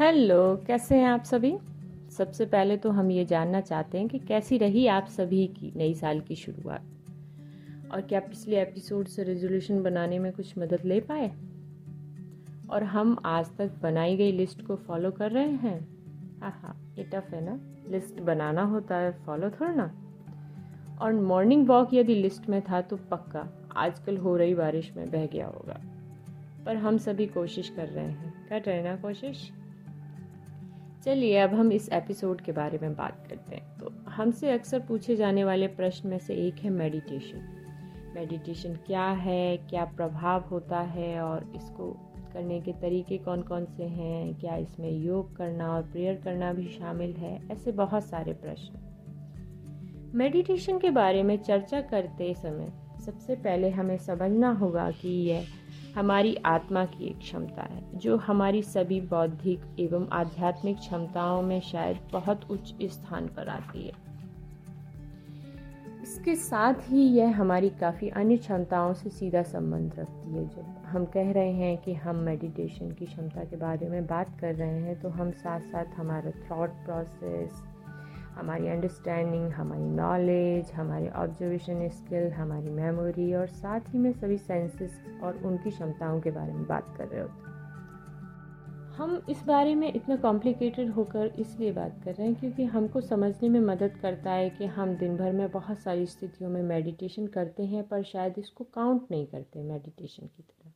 Hello, कैसे हैं आप सभी? सबसे पहले तो हम ये जानना चाहते हैं कि कैसी रही आप सभी की नई साल की शुरुआत? और क्या पिछले एपिसोड से रेजोल्यूशन बनाने में कुछ मदद ले पाए? और हम आज तक बनाई गई लिस्ट को फॉलो कर रहे हैं? हाँ हाँ ये टफ है ना? लिस्ट बनाना होता है फॉलो थोड़ा ना। और मॉर्निंग वॉक यदि लिस्ट में था तो पक्का, आजकल हो रही बारिश में बह गया होगा। पर हम सभी कोशिश कर रहे हैं। कर रहे ना कोशिश? चलिए, अब हम इस एपिसोड के बारे में बात करते हैं। तो हमसे अक्सर पूछे जाने वाले प्रश्न में से एक है मेडिटेशन मेडिटेशन क्या है? क्या प्रभाव होता है? और इसको करने के तरीके कौन कौन से हैं? क्या इसमें योग करना और प्रेयर करना भी शामिल है? ऐसे बहुत सारे प्रश्न। मेडिटेशन के बारे में चर्चा करते समय सबसे पहले हमें समझना होगा कि यह हमारी आत्मा की एक क्षमता है, जो हमारी सभी बौद्धिक एवं आध्यात्मिक क्षमताओं में शायद बहुत उच्च स्थान पर आती है। इसके साथ ही यह हमारी काफ़ी अन्य क्षमताओं से सीधा संबंध रखती है। जब हम कह रहे हैं कि हम मेडिटेशन की क्षमता के बारे में बात कर रहे हैं तो हम साथ साथ हमारा थॉट प्रोसेस हमारी अंडरस्टैंडिंग हमारी नॉलेज हमारे ऑब्जर्वेशन स्किल हमारी मेमोरी और साथ ही में सभी सेंसेस और उनकी क्षमताओं के बारे में बात कर रहे होते हैं। हम इस बारे में इतना कॉम्प्लिकेटेड होकर इसलिए बात कर रहे हैं क्योंकि हमको समझने में मदद करता है कि हम दिन भर में बहुत सारी स्थितियों में मेडिटेशन करते हैं पर शायद इसको काउंट नहीं करते मेडिटेशन की तरह।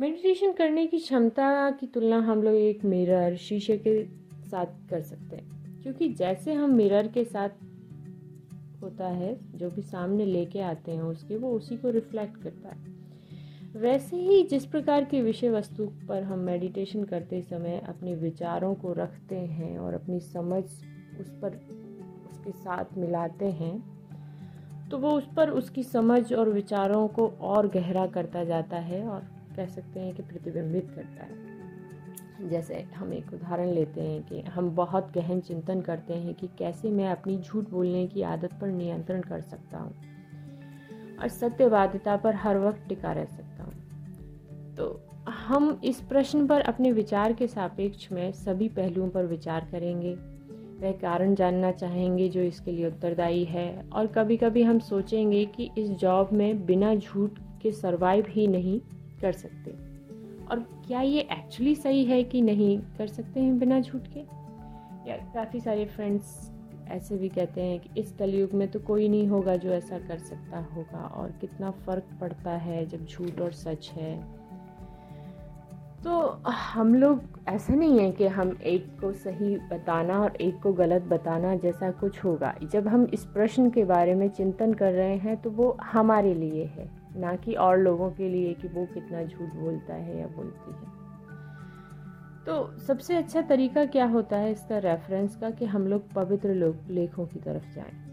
मेडिटेशन करने की क्षमता की तुलना हम लोग एक मिरर शीशे के साथ कर सकते हैं। क्योंकि जैसे हम मिरर के साथ होता है, जो भी सामने लेके आते हैं उसके, वो उसी को रिफ्लेक्ट करता है। वैसे ही जिस प्रकार की विषय वस्तु पर हम मेडिटेशन करते समय अपने विचारों को रखते हैं और अपनी समझ उस पर, उसके साथ मिलाते हैं तो वो उस पर उसकी समझ और विचारों को और गहरा करता जाता है और कह सकते हैं कि प्रतिबिंबित करता है। जैसे हम एक उदाहरण लेते हैं कि हम बहुत गहन चिंतन करते हैं कि कैसे मैं अपनी झूठ बोलने की आदत पर नियंत्रण कर सकता हूँ। और सत्यवादिता पर हर वक्त टिका रह सकता हूँ। तो हम इस प्रश्न पर अपने विचार के सापेक्ष में सभी पहलुओं पर विचार करेंगे। वह कारण जानना चाहेंगे जो इसके लिए उत्तरदायी है और कभी कभी हम सोचेंगे कि इस जॉब में बिना झूठ के सर्वाइव ही नहीं कर सकते। क्या ये एक्चुअली सही है कि नहीं कर सकते हैं बिना झूठ के? या काफ़ी सारे फ्रेंड्स ऐसे भी कहते हैं कि इस कलयुग में तो कोई नहीं होगा जो ऐसा कर सकता होगा और कितना फ़र्क पड़ता है जब झूठ और सच है। तो हम लोग, ऐसा नहीं है कि हम एक को सही बताना और एक को गलत बताना जैसा कुछ होगा। जब हम इस प्रश्न के बारे में चिंतन कर रहे हैं तो वो हमारे लिए है। ना कि और लोगों के लिए कि वो कितना झूठ बोलता है या बोलती है। तो सबसे अच्छा तरीका क्या होता है इसका रेफरेंस का कि हम लोग पवित्र लोग लेखों की तरफ़ जाएँ।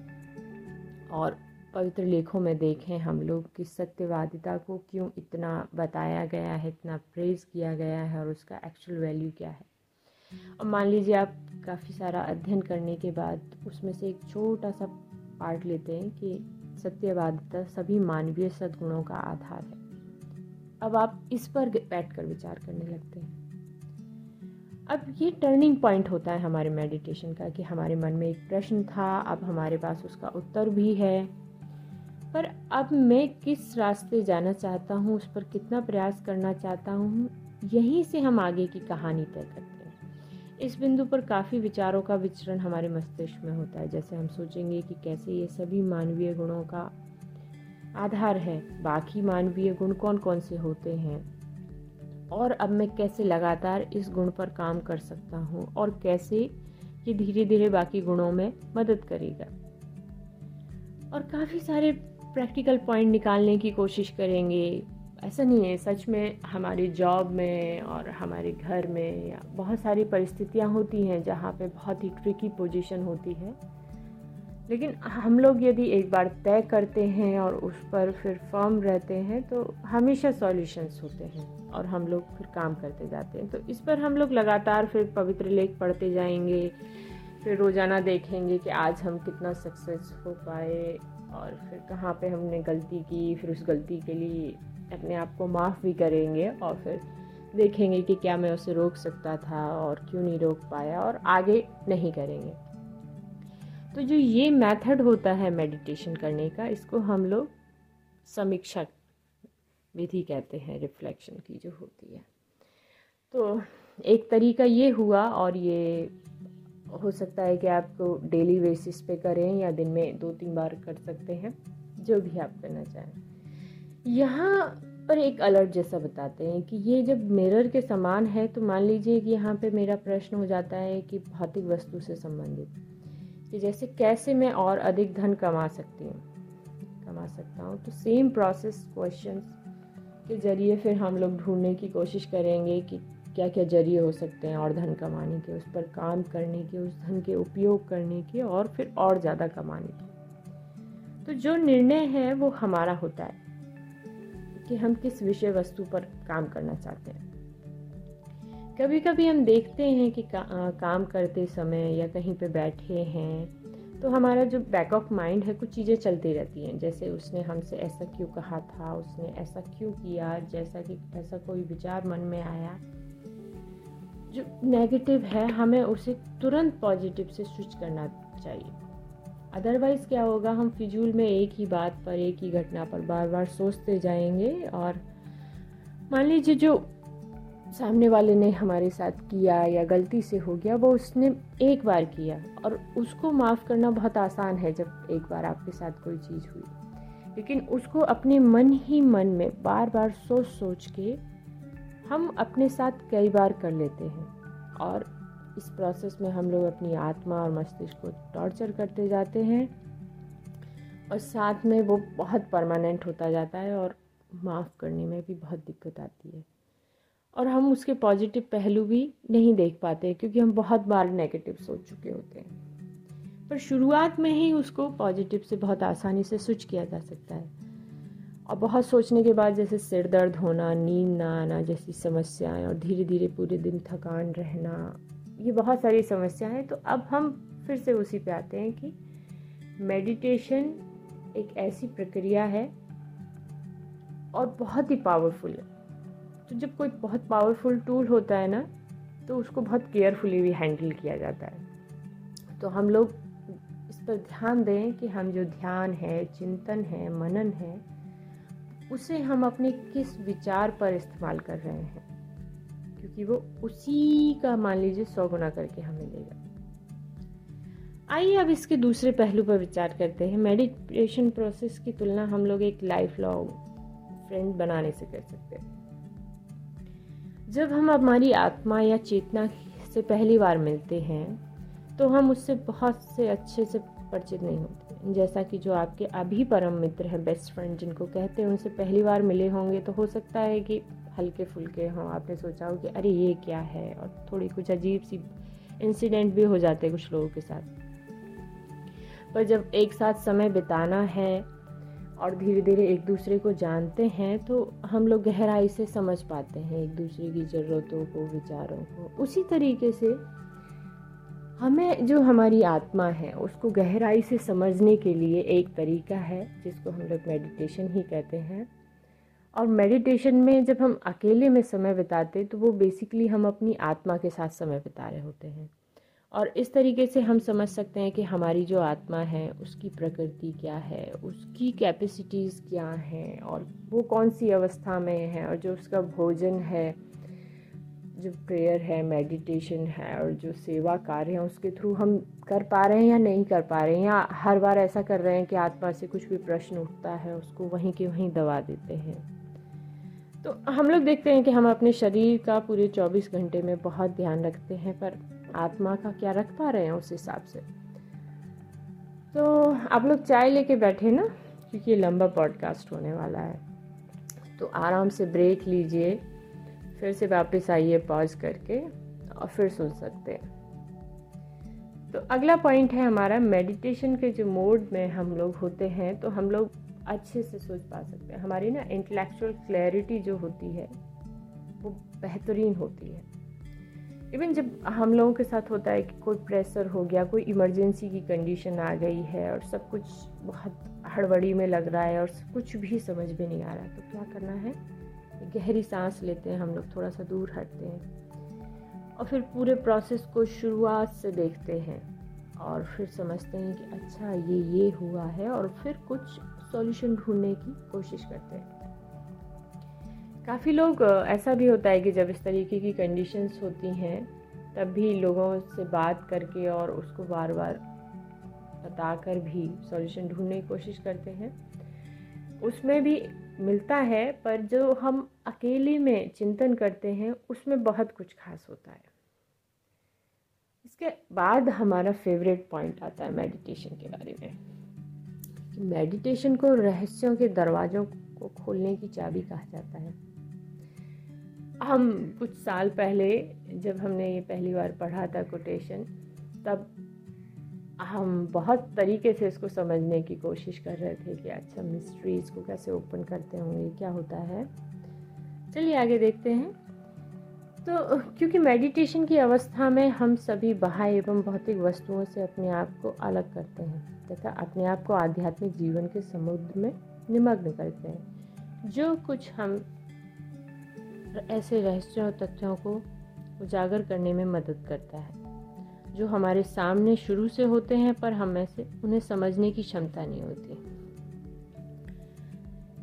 और पवित्र लेखों में देखें हम लोग कि सत्यवादिता को क्यों इतना बताया गया है, इतना प्रेज किया गया है और उसका एक्चुअल वैल्यू क्या है। और मान लीजिए आप काफ़ी सारा अध्ययन करने के बाद उसमें से एक छोटा सा पार्ट लेते हैं कि सत्यवादिता सभी मानवीय सद्गुणों का आधार है। अब आप इस पर बैठ कर विचार करने लगते हैं। अब ये टर्निंग पॉइंट होता है हमारे मेडिटेशन का कि हमारे मन में एक प्रश्न था, अब हमारे पास उसका उत्तर भी है। पर अब मैं किस रास्ते जाना चाहता हूँ, उस पर कितना प्रयास करना चाहता हूँ, यहीं से हम आगे की कहानी तय करते हैं। इस बिंदु पर काफ़ी विचारों का विचरण हमारे मस्तिष्क में होता है। जैसे हम सोचेंगे कि कैसे ये सभी मानवीय गुणों का आधार है, बाकी मानवीय गुण कौन कौन से होते हैं? और अब मैं कैसे लगातार इस गुण पर काम कर सकता हूँ और कैसे ये धीरे धीरे बाकी गुणों में मदद करेगा? और काफ़ी सारे प्रैक्टिकल पॉइंट निकालने की कोशिश करेंगे। ऐसा नहीं है, सच में हमारी जॉब में और हमारे घर में बहुत सारी परिस्थितियाँ होती हैं जहाँ पे बहुत ही ट्रिकी पोजीशन होती है। लेकिन हम लोग यदि एक बार तय करते हैं और उस पर फिर फर्म रहते हैं तो हमेशा सॉल्यूशंस होते हैं और हम लोग फिर काम करते जाते हैं। तो इस पर हम लोग लगातार फिर पवित्र लेख पढ़ते जाएँगे, फिर रोज़ाना देखेंगे कि आज हम कितना सक्सेस हो पाए और फिर कहाँ पे हमने गलती की, फिर उस गलती के लिए अपने आप को माफ़ भी करेंगे और फिर देखेंगे कि क्या मैं उसे रोक सकता था और क्यों नहीं रोक पाया और आगे नहीं करेंगे। तो जो ये मेथड होता है मेडिटेशन करने का, इसको हम लोग समीक्षा विधि कहते हैं, रिफ्लेक्शन की जो होती है। तो एक तरीका ये हुआ और ये हो सकता है कि आपको डेली बेसिस पे करें या दिन में दो तीन बार कर सकते हैं, जो भी आप करना चाहें। यहाँ पर एक अलर्ट जैसा बताते हैं कि ये जब मिरर के समान है तो मान लीजिए कि यहाँ पे मेरा प्रश्न हो जाता है कि भौतिक वस्तु से संबंधित। कि जैसे कैसे मैं और अधिक धन कमा सकती हूँ? कमा सकता हूँ। तो सेम प्रोसेस क्वेश्चन के ज़रिए फिर हम लोग ढूँढने की कोशिश करेंगे कि क्या क्या ज़रिए हो सकते हैं और धन कमाने के, उस पर काम करने के, उस धन के उपयोग करने के और फिर और ज़्यादा कमाने के। तो जो निर्णय है, वो हमारा होता है। कि हम किस विषय वस्तु पर काम करना चाहते हैं। कभी कभी हम देखते हैं कि का, आ, काम करते समय या कहीं पे बैठे हैं तो हमारा जो बैक ऑफ़ माइंड है कुछ चीज़ें चलती रहती हैं। जैसे उसने हमसे ऐसा क्यों कहा था उसने ऐसा क्यों किया जैसा कि ऐसा कोई विचार मन में आया। जो नेगेटिव है हमें उसे तुरंत पॉजिटिव से स्विच करना चाहिए। अदरवाइज़ क्या होगा? हम फिजूल में एक ही बात पर, एक ही घटना पर बार बार सोचते जाएँगे और मान लीजिए जो सामने वाले ने हमारे साथ किया या गलती से हो गया, वो उसने एक बार किया और उसको माफ़ करना बहुत आसान है जब एक बार आपके साथ कोई चीज़ हुई। लेकिन उसको अपने मन ही मन में बार बार सोच सोच के हम अपने साथ कई बार कर लेते हैं और इस प्रोसेस में हम लोग अपनी आत्मा और मस्तिष्क को टॉर्चर करते जाते हैं और साथ में वो बहुत परमानेंट होता जाता है और माफ़ करने में भी बहुत दिक्कत आती है। और हम उसके पॉजिटिव पहलू भी नहीं देख पाते क्योंकि हम बहुत बार नेगेटिव सोच चुके होते हैं। पर शुरुआत में ही उसको पॉजिटिव से बहुत आसानी से स्विच किया जा सकता है। और बहुत सोचने के बाद जैसे सिर दर्द होना, नींद ना आना जैसी समस्याएँ और धीरे धीरे पूरे दिन थकान रहना ये बहुत सारी समस्याएँ हैं तो अब हम फिर से उसी पे आते हैं कि मेडिटेशन एक ऐसी प्रक्रिया है और बहुत ही पावरफुल है। तो जब कोई बहुत पावरफुल टूल होता है ना तो उसको बहुत केयरफुली भी हैंडल किया जाता है। तो हम लोग इस पर ध्यान दें कि हम जो ध्यान है, चिंतन है, मनन है, उसे हम अपने किस विचार पर इस्तेमाल कर रहे हैं। क्योंकि वो उसी का मान लीजिए सौ गुना करके हमें देगा। आइए अब इसके दूसरे पहलू पर विचार करते हैं। मेडिटेशन प्रोसेस की तुलना हम लोग एक लाइफ लॉन्ग फ्रेंड बनाने से कर सकते हैं। जब हम हमारी आत्मा या चेतना से पहली बार मिलते हैं तो हम उससे बहुत से अच्छे से परिचित नहीं होते जैसा कि जो आपके अभी परम मित्र हैं बेस्ट फ्रेंड जिनको कहते हैं, उनसे पहली बार मिले होंगे तो हो सकता है कि हल्के फुल्के हों, आपने सोचा हो कि अरे, ये क्या है? और थोड़ी कुछ अजीब सी इंसिडेंट भी हो जाते हैं कुछ लोगों के साथ। पर जब एक साथ समय बिताना है और धीरे धीरे एक दूसरे को जानते हैं तो हम लोग गहराई से समझ पाते हैं एक दूसरे की ज़रूरतों को, विचारों को। उसी तरीके से हमें जो हमारी आत्मा है, उसको गहराई से समझने के लिए एक तरीका है, जिसको हम लोग मेडिटेशन ही कहते हैं। और मेडिटेशन में जब हम अकेले में समय बिताते तो वो बेसिकली हम अपनी आत्मा के साथ समय बिता रहे होते हैं। और इस तरीके से हम समझ सकते हैं कि हमारी जो आत्मा है, उसकी प्रकृति क्या है, उसकी कैपेसिटीज़ क्या हैं, और वो कौन सी अवस्था में है, और जो उसका भोजन है, जो प्रेयर है मेडिटेशन है, और जो सेवा कार्य है, उसके थ्रू हम कर पा रहे हैं या नहीं कर पा रहे हैं, या हर बार ऐसा कर रहे हैं कि आत्मा से कुछ भी प्रश्न उठता है, उसको वहीं के वहीं दबा देते हैं। तो हम लोग देखते हैं कि हम अपने शरीर का पूरे 24 घंटे में बहुत ध्यान रखते हैं, पर आत्मा का क्या रख पा रहे हैं उस हिसाब से? तो आप लोग चाय लेके बैठे ना, क्योंकि ये लंबा पॉडकास्ट होने वाला है। तो आराम से ब्रेक लीजिए, फिर से वापस आइए पॉज करके और फिर सुन सकते हैं। तो अगला पॉइंट है हमारा मेडिटेशन के जो मोड में हम लोग होते हैं तो हम लोग अच्छे से सोच पा सकते हैं। हमारी ना इंटेलेक्चुअल क्लैरिटी जो होती है, वो बेहतरीन होती है। इवन जब हम लोगों के साथ होता है कि कोई प्रेशर हो गया, कोई इमरजेंसी की कंडीशन आ गई है और सब कुछ बहुत हड़बड़ी में लग रहा है और कुछ भी समझ में नहीं आ रहा तो क्या करना है? गहरी सांस लेते हैं, हम लोग थोड़ा सा दूर हटते हैं और फिर पूरे प्रोसेस को शुरुआत से देखते हैं और फिर समझते हैं कि अच्छा ये ये हुआ है और फिर कुछ सॉल्यूशन ढूँढने की कोशिश करते हैं। काफ़ी लोग ऐसा भी होता है कि जब इस तरीके की कंडीशंस होती हैं, तब भी लोगों से बात करके और उसको बार बार बता कर भी सॉल्यूशन ढूँढने की कोशिश करते हैं। उसमें भी मिलता है, पर जो हम अकेले में चिंतन करते हैं, उसमें बहुत कुछ खास होता है। इसके बाद हमारा फेवरेट पॉइंट आता है मेडिटेशन के बारे में। मेडिटेशन को रहस्यों के दरवाज़ों को खोलने की चाबी कहा जाता है। हम कुछ साल पहले, जब हमने ये पहली बार पढ़ा था कोटेशन तब हम बहुत तरीके से इसको समझने की कोशिश कर रहे थे कि अच्छा मिस्ट्री इसको कैसे ओपन करते होंगे, क्या होता है। चलिए आगे देखते हैं। तो क्योंकि मेडिटेशन की अवस्था में हम सभी बाह्य एवं भौतिक वस्तुओं से अपने आप को अलग करते हैं, तथा अपने आप को आध्यात्मिक जीवन के समुद्र में निमग्न करते हैं। जो कुछ हम ऐसे रहस्यों और तथ्यों को उजागर करने में मदद करता है, जो हमारे सामने शुरू से होते हैं, पर हमें से उन्हें समझने की क्षमता नहीं होती।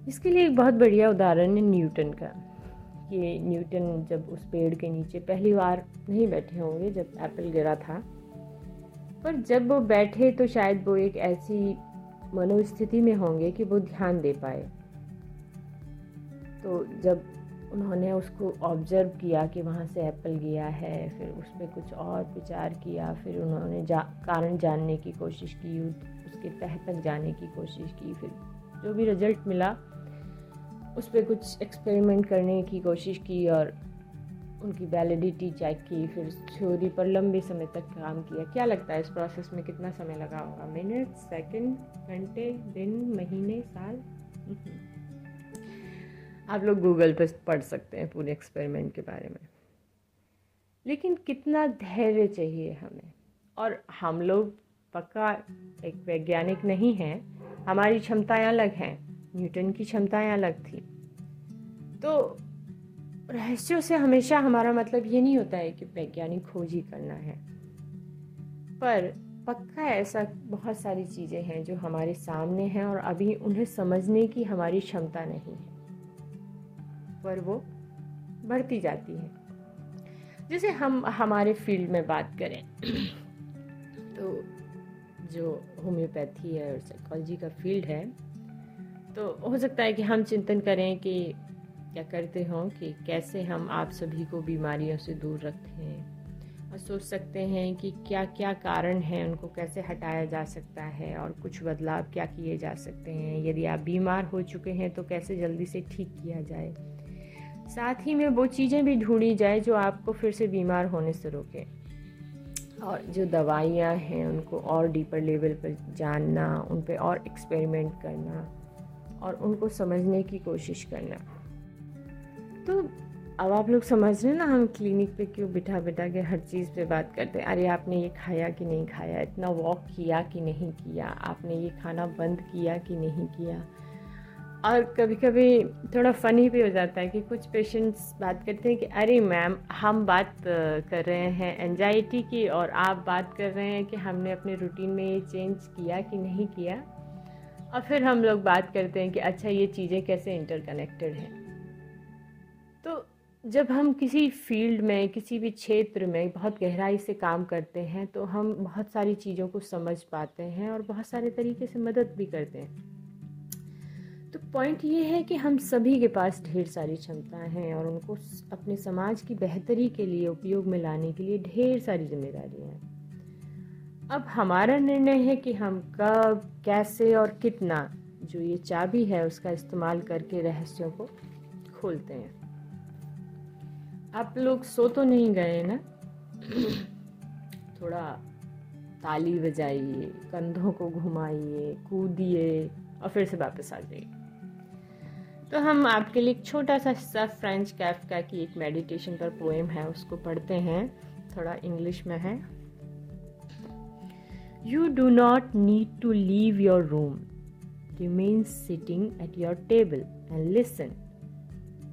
इसके लिए एक बहुत बढ़िया उदाहरण है न्यूटन का। कि न्यूटन जब उस पेड़ के नीचे पहली बार नहीं बैठे होंगे, जब एप्पल गिरा था। पर जब वो बैठे तो शायद वो एक ऐसी मनोस्थिति में होंगे कि वो ध्यान दे पाए। तो जब उन्होंने उसको ऑब्ज़र्व किया कि वहाँ से एप्पल गया है, फिर उस पर कुछ और विचार किया, फिर उन्होंने जा, कारण जानने की कोशिश की, उसके तह तक जाने की कोशिश की, फिर जो भी रिज़ल्ट मिला उस पर कुछ एक्सपेरिमेंट करने की कोशिश की और उनकी वैलिडिटी चेक की, फिर थ्योरी पर लंबे समय तक काम किया। क्या लगता है इस प्रोसेस में कितना समय लगा होगा? मिनट सेकंड घंटे, दिन, महीने, साल? हम्म। आप लोग गूगल पर पढ़ सकते हैं पूरे एक्सपेरिमेंट के बारे में। लेकिन कितना धैर्य चाहिए हमें? और हम लोग पक्का एक वैज्ञानिक नहीं हैं, हमारी क्षमताएँ अलग हैं। न्यूटन की क्षमताएँ अलग थी। तो रहस्यों से हमेशा हमारा मतलब ये नहीं होता है कि वैज्ञानिक खोज ही करना है। पर पक्का ऐसा बहुत सारी चीज़ें हैं जो हमारे सामने हैं और अभी उन्हें समझने की हमारी क्षमता नहीं है। पर वो बढ़ती जाती है। जैसे हम, हमारे फ़ील्ड में बात करें तो जो होम्योपैथी है और साइकोलॉजी का फ़ील्ड है तो हो सकता है कि हम चिंतन करें कि क्या करते हों, कि कैसे हम आप सभी को बीमारियों से दूर रखते हैं। और सोच सकते हैं कि क्या क्या कारण हैं उनको कैसे हटाया जा सकता है और कुछ बदलाव क्या किए जा सकते हैं। यदि आप बीमार हो चुके हैं तो कैसे जल्दी से ठीक किया जाए। साथ ही में वो चीज़ें भी ढूंढी जाए जो आपको फिर से बीमार होने से रोके। और जो दवाइयाँ हैं, उनको और डीपर लेवल पर जानना, उन पर और एक्सपेरिमेंट करना। और उनको समझने की कोशिश करना। तो अब आप लोग समझ रहे हैं ना, हम क्लिनिक पे क्यों बिठा बिठा के हर चीज़ पे बात करते हैं। अरे, आपने ये खाया कि नहीं खाया? इतना वॉक किया कि नहीं किया? आपने ये खाना बंद किया कि नहीं किया? और कभी कभी थोड़ा फ़नी भी हो जाता है कि कुछ पेशेंट्स बात करते हैं कि, अरे मैम हम बात कर रहे हैं एनजाइटी की और आप बात कर रहे हैं कि हमने अपने रूटीन में ये चेंज किया कि नहीं किया? और फिर हम लोग बात करते हैं कि अच्छा ये चीज़ें कैसे इंटरकनेक्टेड हैं? तो जब हम किसी फ़ील्ड में, किसी भी क्षेत्र में बहुत गहराई से काम करते हैं तो हम बहुत सारी चीज़ों को समझ पाते हैं और बहुत सारे तरीके से मदद भी करते हैं। तो पॉइंट ये है कि हम सभी के पास ढेर सारी क्षमताएँ हैं और उनको अपने समाज की बेहतरी के लिए, उपयोग में लाने के लिए ढेर सारी जिम्मेदारियाँ हैं। अब हमारा निर्णय है कि हम कब, कैसे और कितना जो ये चाबी है उसका इस्तेमाल करके रहस्यों को खोलते हैं। आप लोग सो तो नहीं गए ना? थोड़ा ताली बजाइए, कंधों को घुमाइए, कूदिए और फिर से वापस आ जाइए। तो हम आपके लिए एक छोटा सा हिस्सा फ्रेंच कैफका की एक मेडिटेशन पर पोएम है, उसको पढ़ते हैं। थोड़ा इंग्लिश में है। You do not need to leave your room. Remain sitting at your table and listen.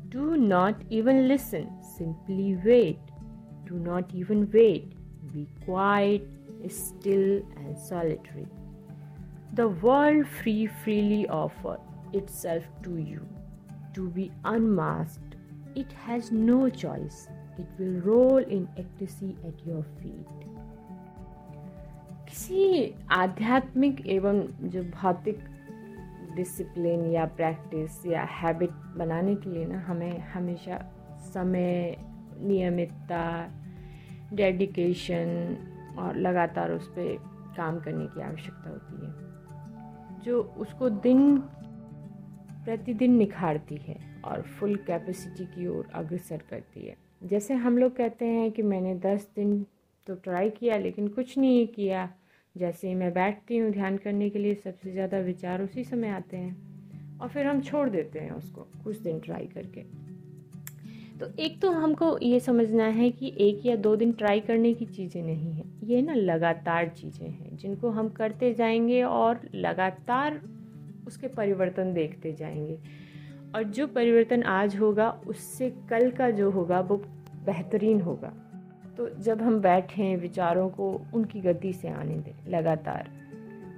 Do not even listen, simply wait. Do not even wait. Be quiet, still, and solitary. The world free freely offers itself to you. To be unmasked, it has no choice. It will roll in ecstasy at your feet. किसी आध्यात्मिक एवं जो भौतिक discipline या practice या habit बनाने के लिए ना, हमें हमेशा समय, नियमितता डेडिकेशन और लगातार उस पर काम करने की आवश्यकता होती है। जो उसको दिन प्रतिदिन निखारती है और फुल कैपेसिटी की ओर अग्रसर करती है। जैसे हम लोग कहते हैं कि मैंने दस दिन तो ट्राई किया, लेकिन कुछ नहीं किया जैसे ही मैं बैठती हूँ ध्यान करने के लिए, सबसे ज़्यादा विचार उसी समय आते हैं। और फिर हम छोड़ देते हैं उसको, कुछ दिन ट्राई करके। तो एक तो हमको ये समझना है कि एक या दो दिन ट्राई करने की चीज़ें नहीं हैं। ये ना लगातार चीज़ें हैं, जिनको हम करते जाएँगे और लगातार उसके परिवर्तन देखते जाएँगे। और जो परिवर्तन आज होगा, उससे कल का जो होगा, वो बेहतरीन होगा। तो जब हम बैठें, विचारों को उनकी गति से आने दें, लगातार।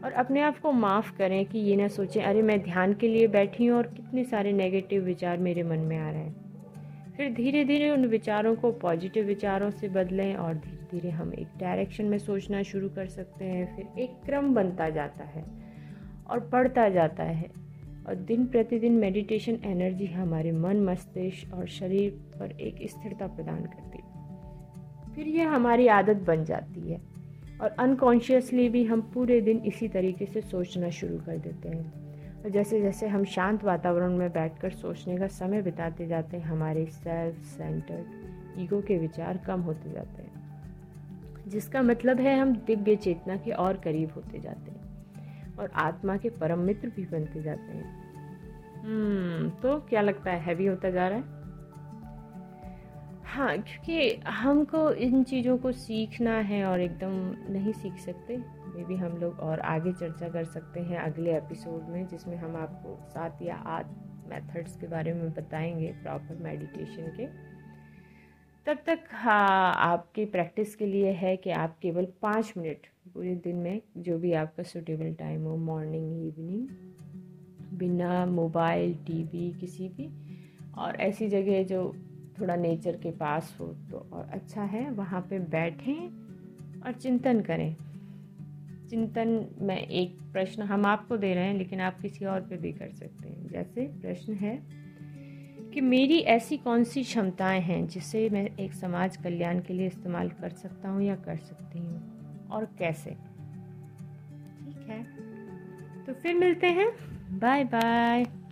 और अपने आप को माफ़ करें कि ये ना सोचें, अरे, मैं ध्यान के लिए बैठी हूँ और कितने सारे नेगेटिव विचार मेरे मन में आ रहे हैं। फिर धीरे धीरे उन विचारों को पॉजिटिव विचारों से बदलें और धीरे धीरे हम एक डायरेक्शन में सोचना शुरू कर सकते हैं। फिर एक क्रम बनता जाता है और पढ़ता जाता है। और दिन प्रतिदिन मेडिटेशन एनर्जी हमारे मन, मस्तिष्क और शरीर पर एक स्थिरता प्रदान करती है। फिर यह हमारी आदत बन जाती है। और अनकॉन्शियसली भी हम पूरे दिन इसी तरीके से सोचना शुरू कर देते हैं। और जैसे जैसे हम शांत वातावरण में बैठकर सोचने का समय बिताते जाते हैं, हमारे सेल्फ सेंटर्ड ईगो के विचार कम होते जाते हैं। जिसका मतलब है हम दिव्य चेतना के और करीब होते जाते हैं और आत्मा के परम मित्र भी बनते जाते हैं। हम्म तो क्या लगता है हैवी होता जा रहा है? हाँ क्योंकि हमको इन चीज़ों को सीखना है और एकदम नहीं सीख सकते मे भी हम लोग और आगे चर्चा कर सकते हैं अगले एपिसोड में, जिसमें हम आपको सात या आठ मेथड्स के बारे में बताएँगे प्रॉपर मेडिटेशन के। तब तक हाँ आपकी प्रैक्टिस के लिए है कि आप केवल पाँच मिनट पूरे दिन में जो भी आपका सूटेबल टाइम हो मॉर्निंग इवनिंग बिना मोबाइल टीवी किसी भी, और ऐसी जगह जो थोड़ा नेचर के पास हो तो और अच्छा है, वहाँ पे बैठें और चिंतन करें। चिंतन में एक प्रश्न हम आपको दे रहे हैं, लेकिन आप किसी और पे भी कर सकते हैं। जैसे प्रश्न है कि मेरी ऐसी कौन सी क्षमताएँ हैं जिसे मैं एक समाज कल्याण के लिए इस्तेमाल कर सकता हूँ या कर सकती हूँ? और कैसे? ठीक है? तो फिर मिलते हैं। Bye bye